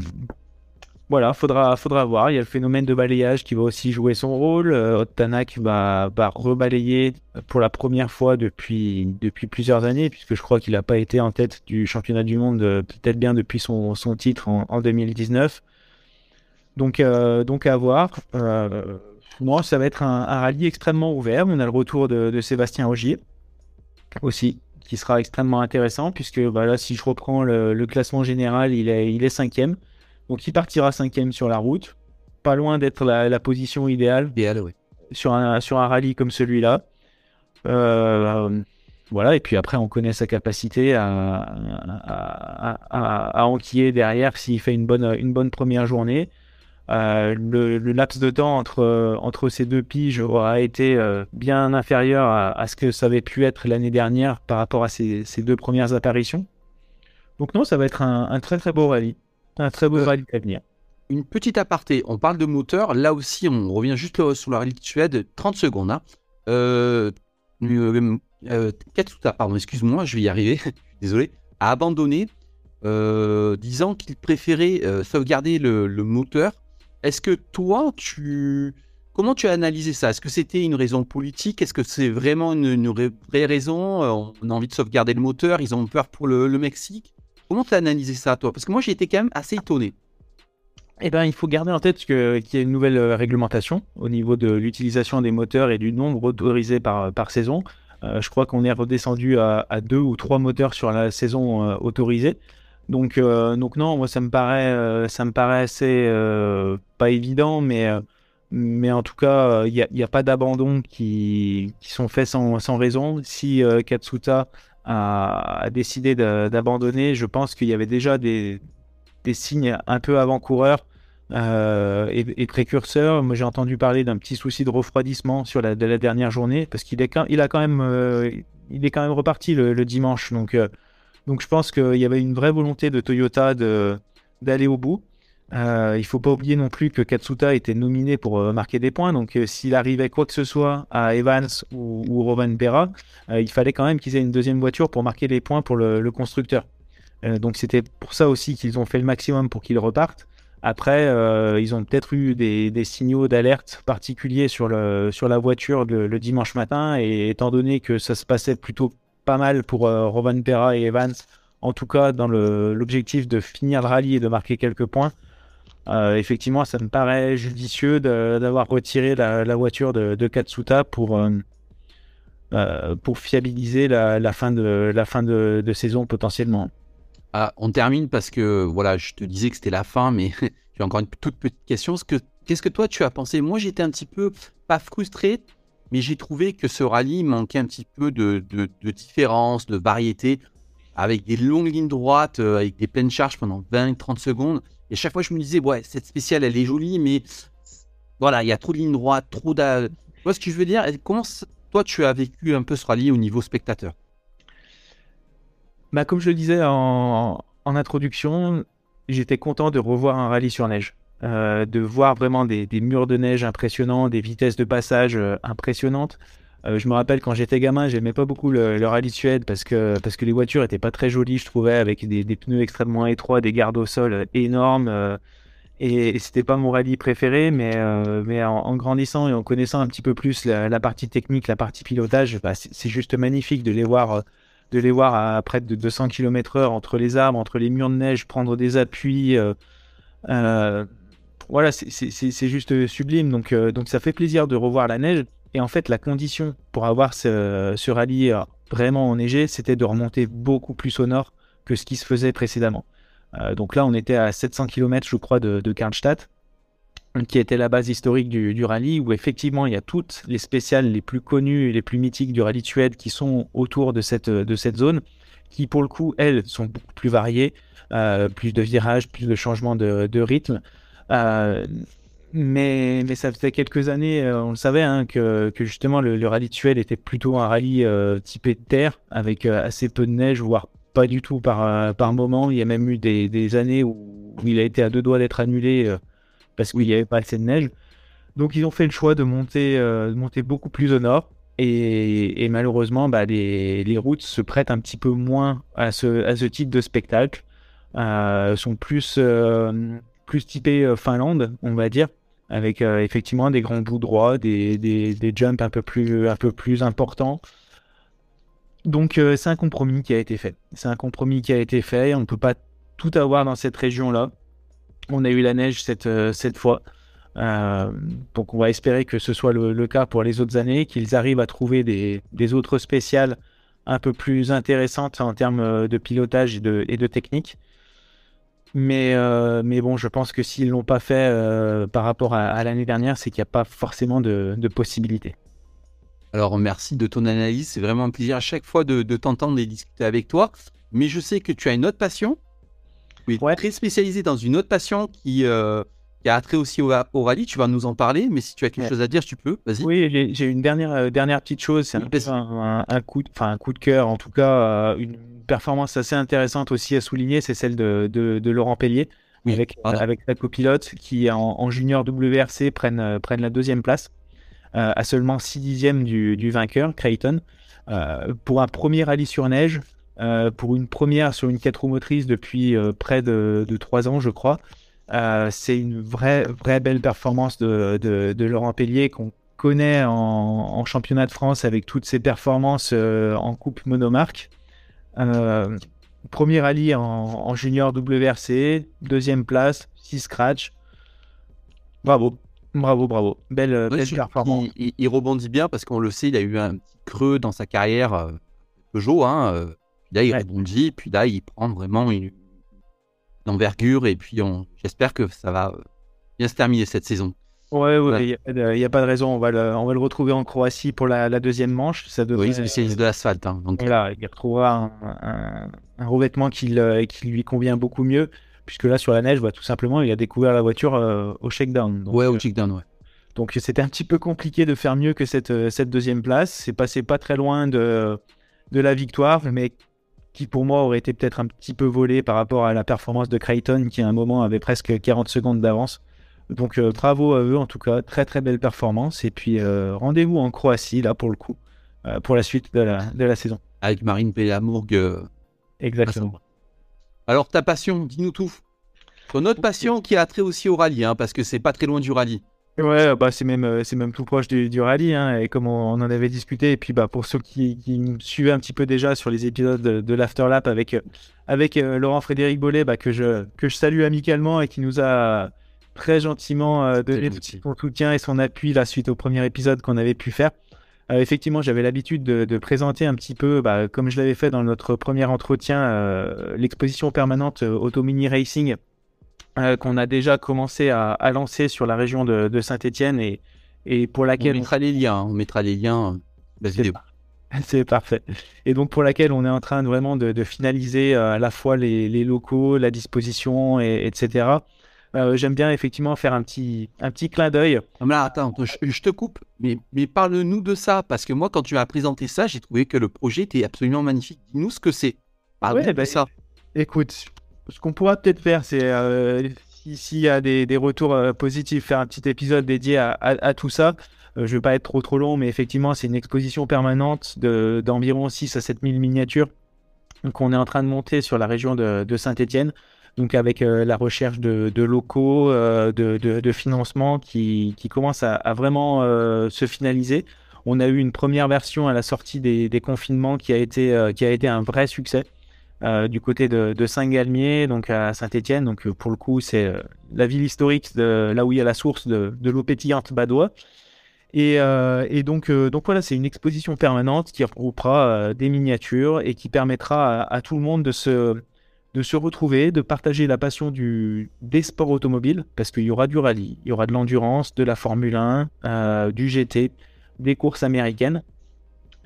voilà, faudra faudra voir. Il y a le phénomène de balayage qui va aussi jouer son rôle. Tanak va, va rebalayer pour la première fois depuis plusieurs années, puisque je crois qu'il n'a pas été en tête du championnat du monde peut-être bien depuis son, titre en 2019. Donc, euh, donc à voir. Euh, moi, ça va être un, rallye extrêmement ouvert. On a le retour de, Sébastien Ogier aussi, qui sera extrêmement intéressant, puisque bah, là, si je reprends le, classement général, il est, il est cinquième. Donc il partira cinquième sur la route, pas loin d'être la, position idéale, oui. sur, un, sur un rallye comme celui-là. Euh, voilà, et puis après, on connaît sa capacité à, à, à, à enquiller derrière s'il fait une bonne, une bonne première journée. Le, laps de temps entre, entre ces deux piges aura été bien inférieur à, ce que ça avait pu être l'année dernière par rapport à ces, ces, deux premières apparitions. Donc non, ça va être un, très très beau rallye. Un très beau rallye à venir. Une petite aparté, on parle de moteur, là aussi on revient juste sur la rallye de Suède, 30 secondes. Hein. Euh, euh, Katsuta, pardon, excuse-moi, je vais y arriver, désolé, a abandonné, euh, disant qu'il préférait euh, sauvegarder le, moteur. Est-ce que toi, tu... Comment tu as analysé ça? Est-ce que c'était une raison politique? Est-ce que c'est vraiment une, vraie raison? On a envie de sauvegarder le moteur, ils ont peur pour le, Mexique Comment tu as analysé ça, toi? Parce que moi, j'ai été quand même assez étonné. Eh ben, il faut garder en tête qu'il y a une nouvelle réglementation au niveau de l'utilisation des moteurs et du nombre autorisé par, par saison. Euh, je crois qu'on est redescendu à, deux ou trois moteurs sur la saison euh, autorisée. Donc, euh, donc non, moi ça me paraît, ça me paraît assez pas évident, mais mais en tout cas, il n'y a, pas d'abandon qui, qui, sont faits sans, sans raison. Si Katsuta a, décidé d'abandonner, je pense qu'il y avait déjà des, des signes un peu avant-coureurs euh, et, précurseur. Moi, j'ai entendu parler d'un petit souci de refroidissement sur la, de la dernière journée, parce qu'il est, il a quand même, euh, il est quand même reparti le, dimanche. Donc, euh, donc, je pense qu'il y avait une vraie volonté de Toyota d'aller au bout. il il faut pas oublier non plus que Katsuta était nominé pour marquer des points. Donc, s'il arrivait quoi que ce soit à Evans ou, ou Rovan Berra, il fallait quand même qu'ils aient une deuxième voiture pour marquer les points pour le, constructeur. donc, c'était pour ça aussi qu'ils ont fait le maximum pour qu'il reparte. Après, euh, ils ont peut-être eu des, signaux d'alerte particuliers sur, le, sur la voiture le, dimanche matin. Et étant donné que ça se passait plutôt pas mal pour euh, Rovan Pera et Evans, en tout cas dans l'objectif de finir le rallye et de marquer quelques points, euh, effectivement, ça me paraît judicieux d'avoir retiré la, voiture de, Katsuta pour, pour fiabiliser la, fin, de, la fin de saison potentiellement. Ah, on termine parce que voilà, je te disais que c'était la fin, mais j'ai encore une toute petite question. Qu'est-ce que toi tu as pensé? Moi, j'étais un petit peu pas frustré, mais j'ai trouvé que ce rallye manquait un petit peu de, différence, de variété, avec des longues lignes droites, euh, avec des pleines charges pendant 20-30 secondes. Et chaque fois, je me disais, ouais, cette spéciale, elle est jolie, mais voilà, il y a trop de lignes droites, trop de. Tu vois ce que je veux dire? Comment toi, tu as vécu un peu ce rallye au niveau spectateur? Bah, comme je le disais en, introduction, j'étais content de revoir un rallye sur neige. Euh, de voir vraiment des, murs de neige impressionnants, des vitesses de passage euh, impressionnantes. Euh, je me rappelle quand j'étais gamin, j'aimais pas beaucoup le, rallye de Suède parce que, parce que les voitures étaient pas très jolies, je trouvais, avec des, pneus extrêmement étroits, des gardes au sol énormes. et, c'était pas mon rallye préféré, mais, mais en, grandissant et en connaissant un petit peu plus la, partie technique, la partie pilotage, bah, c'est juste magnifique de les voir de les voir à près de 200 km/h entre les arbres, entre les murs de neige, prendre des appuis. Voilà, c'est juste sublime. Donc, euh, donc ça fait plaisir de revoir la neige. Et en fait, la condition pour avoir ce, rallye vraiment enneigé, c'était de remonter beaucoup plus au nord que ce qui se faisait précédemment. donc là, on était à 700 km, je crois, de, de Karlstadt qui était la base historique du, rallye, où effectivement il y a toutes les spéciales les plus connues et les plus mythiques du rallye de Suède qui sont autour de cette, zone, qui pour le coup, elles, sont beaucoup plus variées, euh, plus de virages, plus de changements de rythme. Euh, mais, mais ça faisait quelques années, euh, on le savait, hein, que, que, justement le, le, rallye Suède était plutôt un rallye typé de terre, avec assez peu de neige, voire pas du tout par, par moment. Il y a même eu des, des années où, il a été à deux doigts d'être annulé parce qu'il n'y avait pas assez de neige. Donc ils ont fait le choix de monter, euh, de monter beaucoup plus au nord. Et, malheureusement, bah, les, les, routes se prêtent un petit peu moins à ce, à ce type de spectacle. Euh, sont plus, euh, plus typées euh, Finlande, on va dire, avec effectivement des grands bouts droits, des, des, jumps un peu plus, importants. Donc c'est un compromis qui a été fait. C'est un compromis qui a été fait. On ne peut pas tout avoir dans cette région-là. On a eu la neige cette, euh, fois. Euh, donc on va espérer que ce soit le, cas pour les autres années, qu'ils arrivent à trouver des, autres spéciales un peu plus intéressantes en termes euh, de pilotage et de technique. Mais, mais bon, je pense que s'ils ne l'ont pas fait par rapport à, l'année dernière, c'est qu'il n'y a pas forcément de, de possibilités. Alors merci de ton analyse, c'est vraiment un plaisir à chaque fois de, de t'entendre et discuter avec toi. Mais je sais que tu as une autre passion, oui, très spécialisé dans une autre passion qui, euh, qui a trait aussi au, rallye. Tu vas nous en parler, mais si tu as quelque chose à dire, tu peux. Vas-y. Oui, j'ai une dernière, euh, dernière petite chose. C'est un, un, coup, un coup de cœur, en tout cas, euh, une performance assez intéressante aussi à souligner, c'est celle de, de, Laurent Pellier. avec, avec sa copilote qui en, junior WRC prennent, prennent la deuxième place à seulement 6 dixièmes du, du vainqueur, Creighton. pour un premier rallye sur neige, pour une première sur une 4 roues motrices depuis près de, de 3 ans, je crois. Euh, c'est une vraie, vraie belle performance de, de, Laurent Pellier qu'on connaît en, championnat de France avec toutes ses performances euh, en coupe monomarque. Euh, premier rallye en, junior WRC, deuxième place, 6 scratch. Bravo, bravo, bravo. Belle, belle performance. Il, rebondit bien parce qu'on le sait, il a eu un petit creux dans sa carrière Peugeot. Hein, là, il rebondit, puis là, il prend vraiment une, d'envergure. Et puis, j'espère que ça va bien se terminer cette saison. Ouais, il n'y a, pas de raison. On va le, on va le retrouver en Croatie pour la, deuxième manche. Ça devrait, oui, c'est de l'asphalte. Hein, donc... il retrouvera un, revêtement qui, qui, lui convient beaucoup mieux. Puisque là, sur la neige, bah, tout simplement, il a découvert la voiture euh, au shakedown. ouais, au euh, shakedown, ouais. Donc c'était un petit peu compliqué de faire mieux que cette, euh, cette deuxième place. C'est passé pas très loin de, de la victoire, mais qui pour moi aurait été peut-être un petit peu volé par rapport à la performance de Creighton qui à un moment avait presque 40 secondes d'avance. Donc euh, bravo à eux en tout cas, très très belle performance et puis euh, rendez-vous en Croatie là pour le coup euh, pour la suite de la, de la saison. Avec Marine Pellamourg. Exactement. Alors ta passion, dis-nous tout. Ton autre passion qui a trait aussi au rallye, hein, parce que c'est pas très loin du rallye. Ouais, bah c'est même euh, c'est même tout proche du, du rallye, hein, et comme on, en avait discuté, et puis bah pour ceux qui, qui me suivaient un petit peu déjà sur les épisodes de, de l'Afterlap avec euh, avec euh, Laurent Frédéric Bollet, bah, que je que je salue amicalement et qui nous a très gentiment donné son soutien et son appui la suite au premier épisode qu'on avait pu faire. effectivement, j'avais l'habitude de, de, présenter un petit peu, bah, comme je l'avais fait dans notre premier entretien, l'exposition permanente Auto Mini Racing euh, qu'on a déjà commencé à, lancer sur la région de, Saint-Etienne et, et pour laquelle on mettra les liens, on mettra les liens. C'est parfait. Et donc pour laquelle on est en train vraiment de, finaliser euh, à la fois les, locaux, la disposition, et, etc. Euh, j'aime bien effectivement faire un petit, un petit clin d'œil. Ah, attends, je, te coupe, mais, mais parle-nous de ça, parce que moi, quand tu m'as présenté ça, j'ai trouvé que le projet était absolument magnifique. Dis-nous ce que c'est. Parle ouais, bah, ça. Écoute, ce qu'on pourra peut-être faire, c'est euh, s'il y a des, retours euh, positifs, faire un petit épisode dédié à, tout ça. Euh, je ne vais pas être trop trop long, mais effectivement, c'est une exposition permanente d'environ 6 à 7 000 miniatures qu'on est en train de monter sur la région de, Saint-Étienne. Donc avec la recherche de, locaux, de, financement qui, qui commence à, vraiment se finaliser. On a eu une première version à la sortie des, des confinements qui a été, qui a été un vrai succès. Euh, du côté de, Saint-Galmier, donc à Saint-Étienne. Donc euh, pour le coup, c'est euh, la ville historique là où il y a la source de, l'eau pétillante badois. Et, donc, voilà, c'est une exposition permanente qui regroupera des miniatures et qui permettra à, tout le monde de se, retrouver, de partager la passion des sports automobiles, parce qu'il y aura du rallye, il y aura de l'endurance, de la Formule 1, du GT, des courses américaines.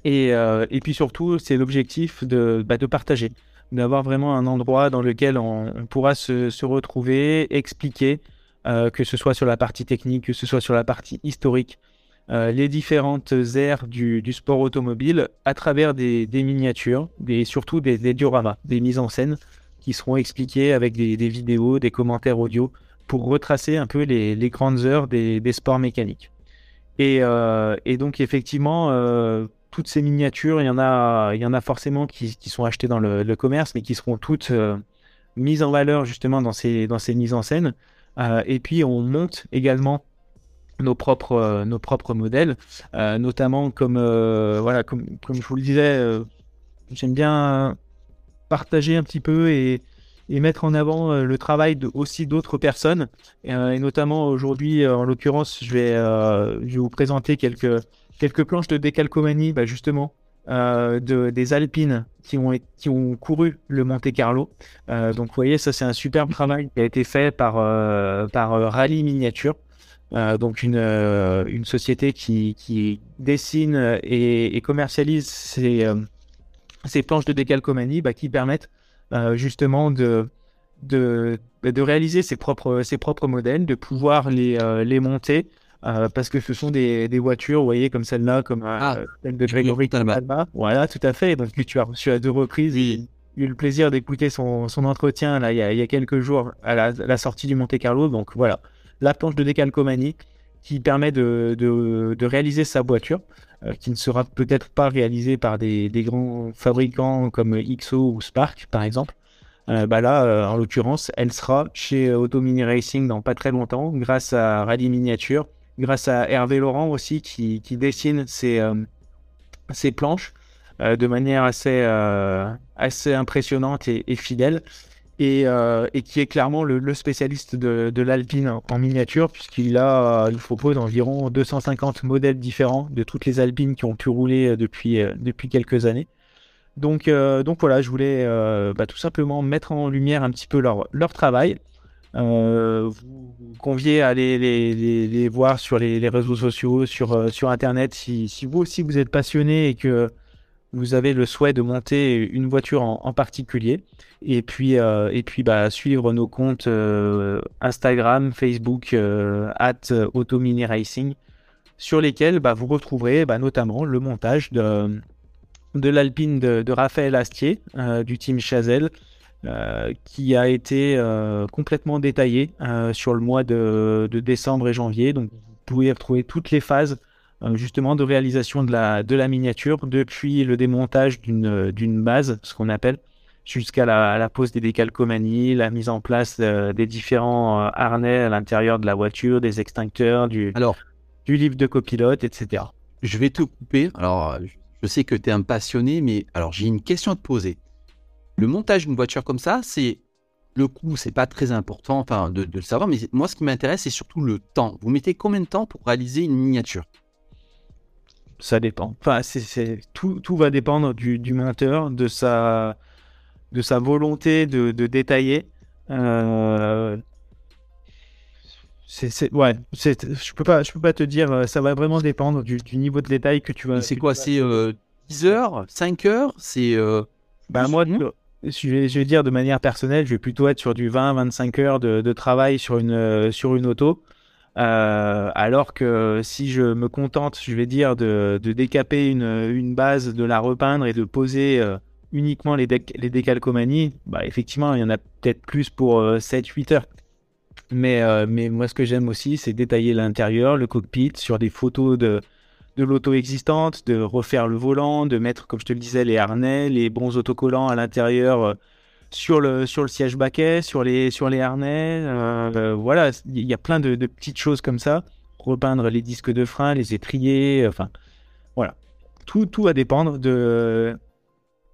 Et, puis surtout, c'est l'objectif de, bah, de partager d'avoir vraiment un endroit dans lequel on, pourra se, retrouver, expliquer, euh, que ce soit sur la partie technique, que ce soit sur la partie historique, euh, les différentes aires du, sport automobile à travers des, miniatures, des, surtout des, dioramas, des mises en scène qui seront expliquées avec des, vidéos, des commentaires audio pour retracer un peu les, grandes heures des, sports mécaniques. Et, euh, et donc effectivement, toutes ces miniatures, il y en a, il y en a forcément qui, sont achetées dans le, commerce, mais qui seront toutes euh, mises en valeur justement dans ces, dans ces mises en scène. Euh, et puis on monte également nos propres, euh, nos propres modèles, notamment comme, voilà, comme, comme, je vous le disais, j'aime bien partager un petit peu et, et mettre en avant le travail aussi d'autres personnes. Et, notamment aujourd'hui, en l'occurrence, je je vais vous présenter quelques quelques planches de décalcomanie, bah justement, euh, de, des Alpines qui ont, qui ont couru le Monte Carlo. Euh, donc, vous voyez, ça, c'est un superbe travail qui a été fait par, euh, par Rally Miniature. donc, une, une société qui, qui dessine et, commercialise ces, ces planches de décalcomanie bah, qui permettent justement de, de, de réaliser ses propres, ses propres modèles, de pouvoir les, les monter. Parce que ce sont des, des, voitures, vous voyez, comme celle-là, comme ah, celle de Grégory Talma. Voilà, tout à fait. Donc, tu as reçu à deux reprises. Oui. eu le plaisir d'écouter son, son, entretien là, il, y a, il y a quelques jours à la, la sortie du Monte Carlo. Donc, voilà, la planche de décalcomanie qui permet de, de, réaliser sa voiture, euh, qui ne sera peut-être pas réalisée par des, des, grands fabricants comme XO ou Spark, par exemple. Euh, bah là, euh, en l'occurrence, elle sera chez Auto Mini Racing dans pas très longtemps, grâce à Rally Miniature, grâce à Hervé Laurent aussi, qui, qui dessine ses, ses planches de manière assez, assez impressionnante et, et fidèle. Euh, et, qui est clairement le, spécialiste de, de l'Alpine en, miniature, puisqu'il a, propose environ 250 modèles différents de toutes les Alpines qui ont pu rouler euh, depuis, euh, depuis quelques années. Donc, donc voilà, je voulais bah, tout simplement mettre en lumière un petit peu leur, leur travail. Vous, convier à aller les, voir sur les, réseaux sociaux, sur, sur Internet, si, vous aussi vous êtes passionné et que vous avez le souhait de monter une voiture en, particulier. Et puis, euh, et puis bah, suivre nos comptes euh, Instagram, Facebook, euh, at Auto Mini Racing, sur lesquels bah, vous retrouverez bah, notamment le montage de, de l'Alpine de, Raphaël Astier du team Chazelle. Qui a été complètement détaillé sur le mois de, de, décembre et janvier. Donc, vous pouvez retrouver toutes les phases euh, justement de réalisation de la, de la miniature depuis le démontage d'une, d'une base, ce qu'on appelle, jusqu'à la, la, pose des décalcomanies, la mise en place euh, des différents euh, harnais à l'intérieur de la voiture, des extincteurs, du, alors, du livre de copilote, etc. Je vais te couper. Alors, je sais que tu es un passionné, mais alors j'ai une question à te poser. Le montage d'une voiture comme ça, c'est le coût, c'est pas très important enfin, de, de le savoir, mais moi, ce qui m'intéresse, c'est surtout le temps. Vous mettez combien de temps pour réaliser une miniature? Ça dépend. Enfin, c'est, tout, tout, va dépendre du, du, monteur, de sa, de sa volonté de, de détailler. Euh, c'est, ouais, je peux pas, je peux pas te dire. Euh, ça va vraiment dépendre du, du niveau de détail que tu vas. C'est quoi? C'est 10 euh, heures, 5 heures? C'est. Ben moi, je vais, dire de manière personnelle, je vais plutôt être sur du 20-25 heures de, de, travail sur une, sur une auto. Euh, alors que si je me contente, je vais dire, de, décaper une, base, de la repeindre et de poser euh, uniquement les, les décalcomanies, bah, effectivement, il y en a peut-être plus pour 7-8 euh, heures. Mais, mais moi, ce que j'aime aussi, c'est détailler l'intérieur, le cockpit, sur des photos de, de l'auto existante, de refaire le volant, de mettre, comme je te le disais, les harnais, les bons autocollants à l'intérieur sur le, sur le siège baquet, sur les, sur les harnais. Euh, voilà, il y a plein de, petites choses comme ça. Repeindre les disques de frein, les étriers, enfin, voilà. Tout, tout va dépendre de,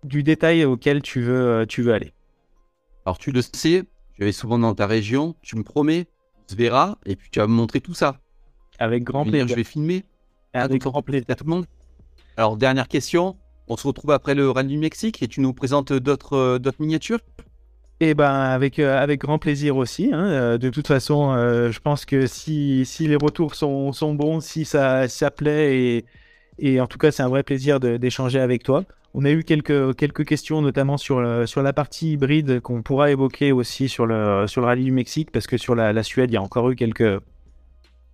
du détail auquel tu veux, tu veux aller. Alors, tu le sais, je vais souvent dans ta région, tu me promets, on se verra, et puis tu vas me montrer tout ça. Avec grand plaisir. Je vais filmer. Avec grand plaisir. À tout le monde. Alors, dernière question. On se retrouve après le Rallye du Mexique et tu nous présentes d'autres euh, d'autres miniatures? Eh ben avec euh, avec grand plaisir aussi. Hein. Euh, de toute façon, je pense que si, si les retours sont, sont bons, si ça ça plaît et, et en tout cas c'est un vrai plaisir d'échanger avec toi. On a eu quelques quelques questions notamment sur sur la partie hybride qu'on pourra évoquer aussi sur le sur le rallye du Mexique parce que sur la, la Suède il y a encore eu quelques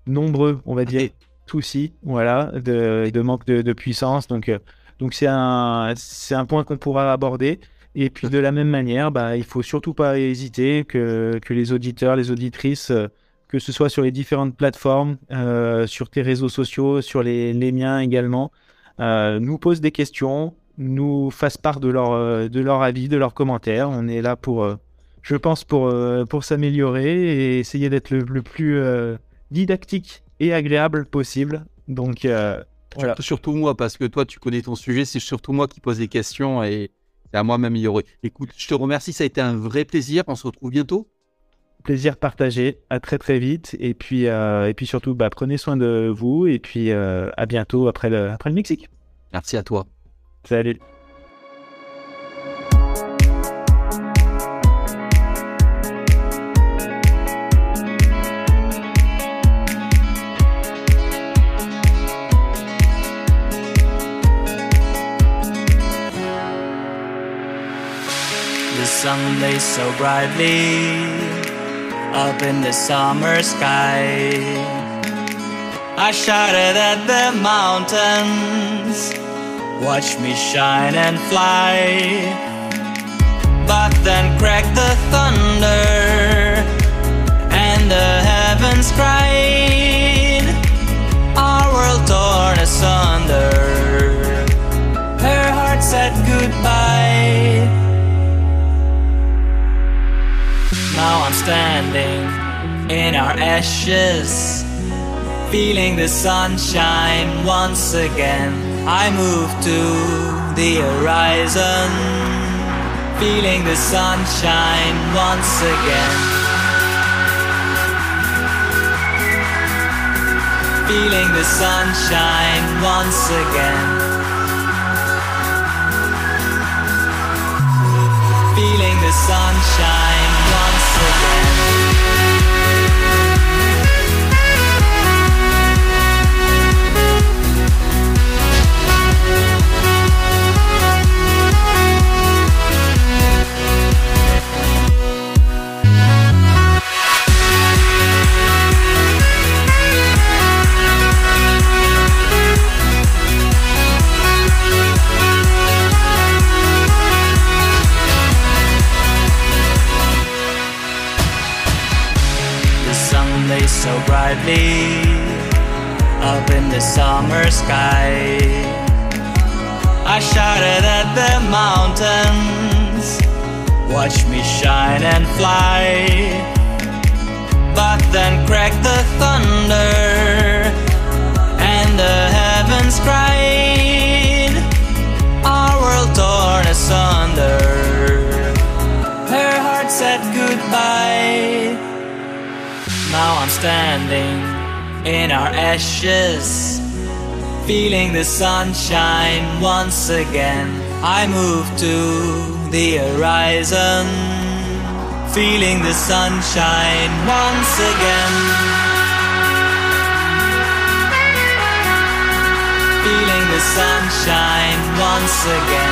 nombreux on va dire soucis voilà de, manque de, puissance donc donc c'est un, c'est un point qu'on pourra aborder. Et puis de la même manière, bah, il faut surtout pas hésiter que, que les auditeurs, les auditrices, euh, que ce soit sur les différentes plateformes, euh, sur tes réseaux sociaux, sur les, les miens également, euh, nous posent des questions, nous fassent part de leur, euh, de leur avis, de leurs commentaires. On est là pour, euh, je pense, pour, pour s'améliorer et essayer d'être le, le, plus didactique et agréable possible. Donc, Surtout moi, parce que toi, tu connais ton sujet, c'est surtout moi qui pose des questions et c'est à moi m'améliorer. Écoute, je te remercie, ça a été un vrai plaisir. On se retrouve bientôt. Plaisir partagé, à très très vite. Et puis, euh, et puis surtout, bah, prenez soin de vous et puis euh, à bientôt après le, après le Mexique. Merci à toi. Salut. Sun lays so brightly up in the summer sky. I shouted at the mountains, watch me shine and fly. But then cracked the thunder, and the heavens cried. Our world torn asunder. Now I'm standing in our ashes, feeling the sunshine once again. I move to the horizon, feeling the sunshine once again. Feeling the sunshine once again. Feeling the sunshine once again. I move to the horizon, feeling the sunshine once again. Feeling the sunshine once again.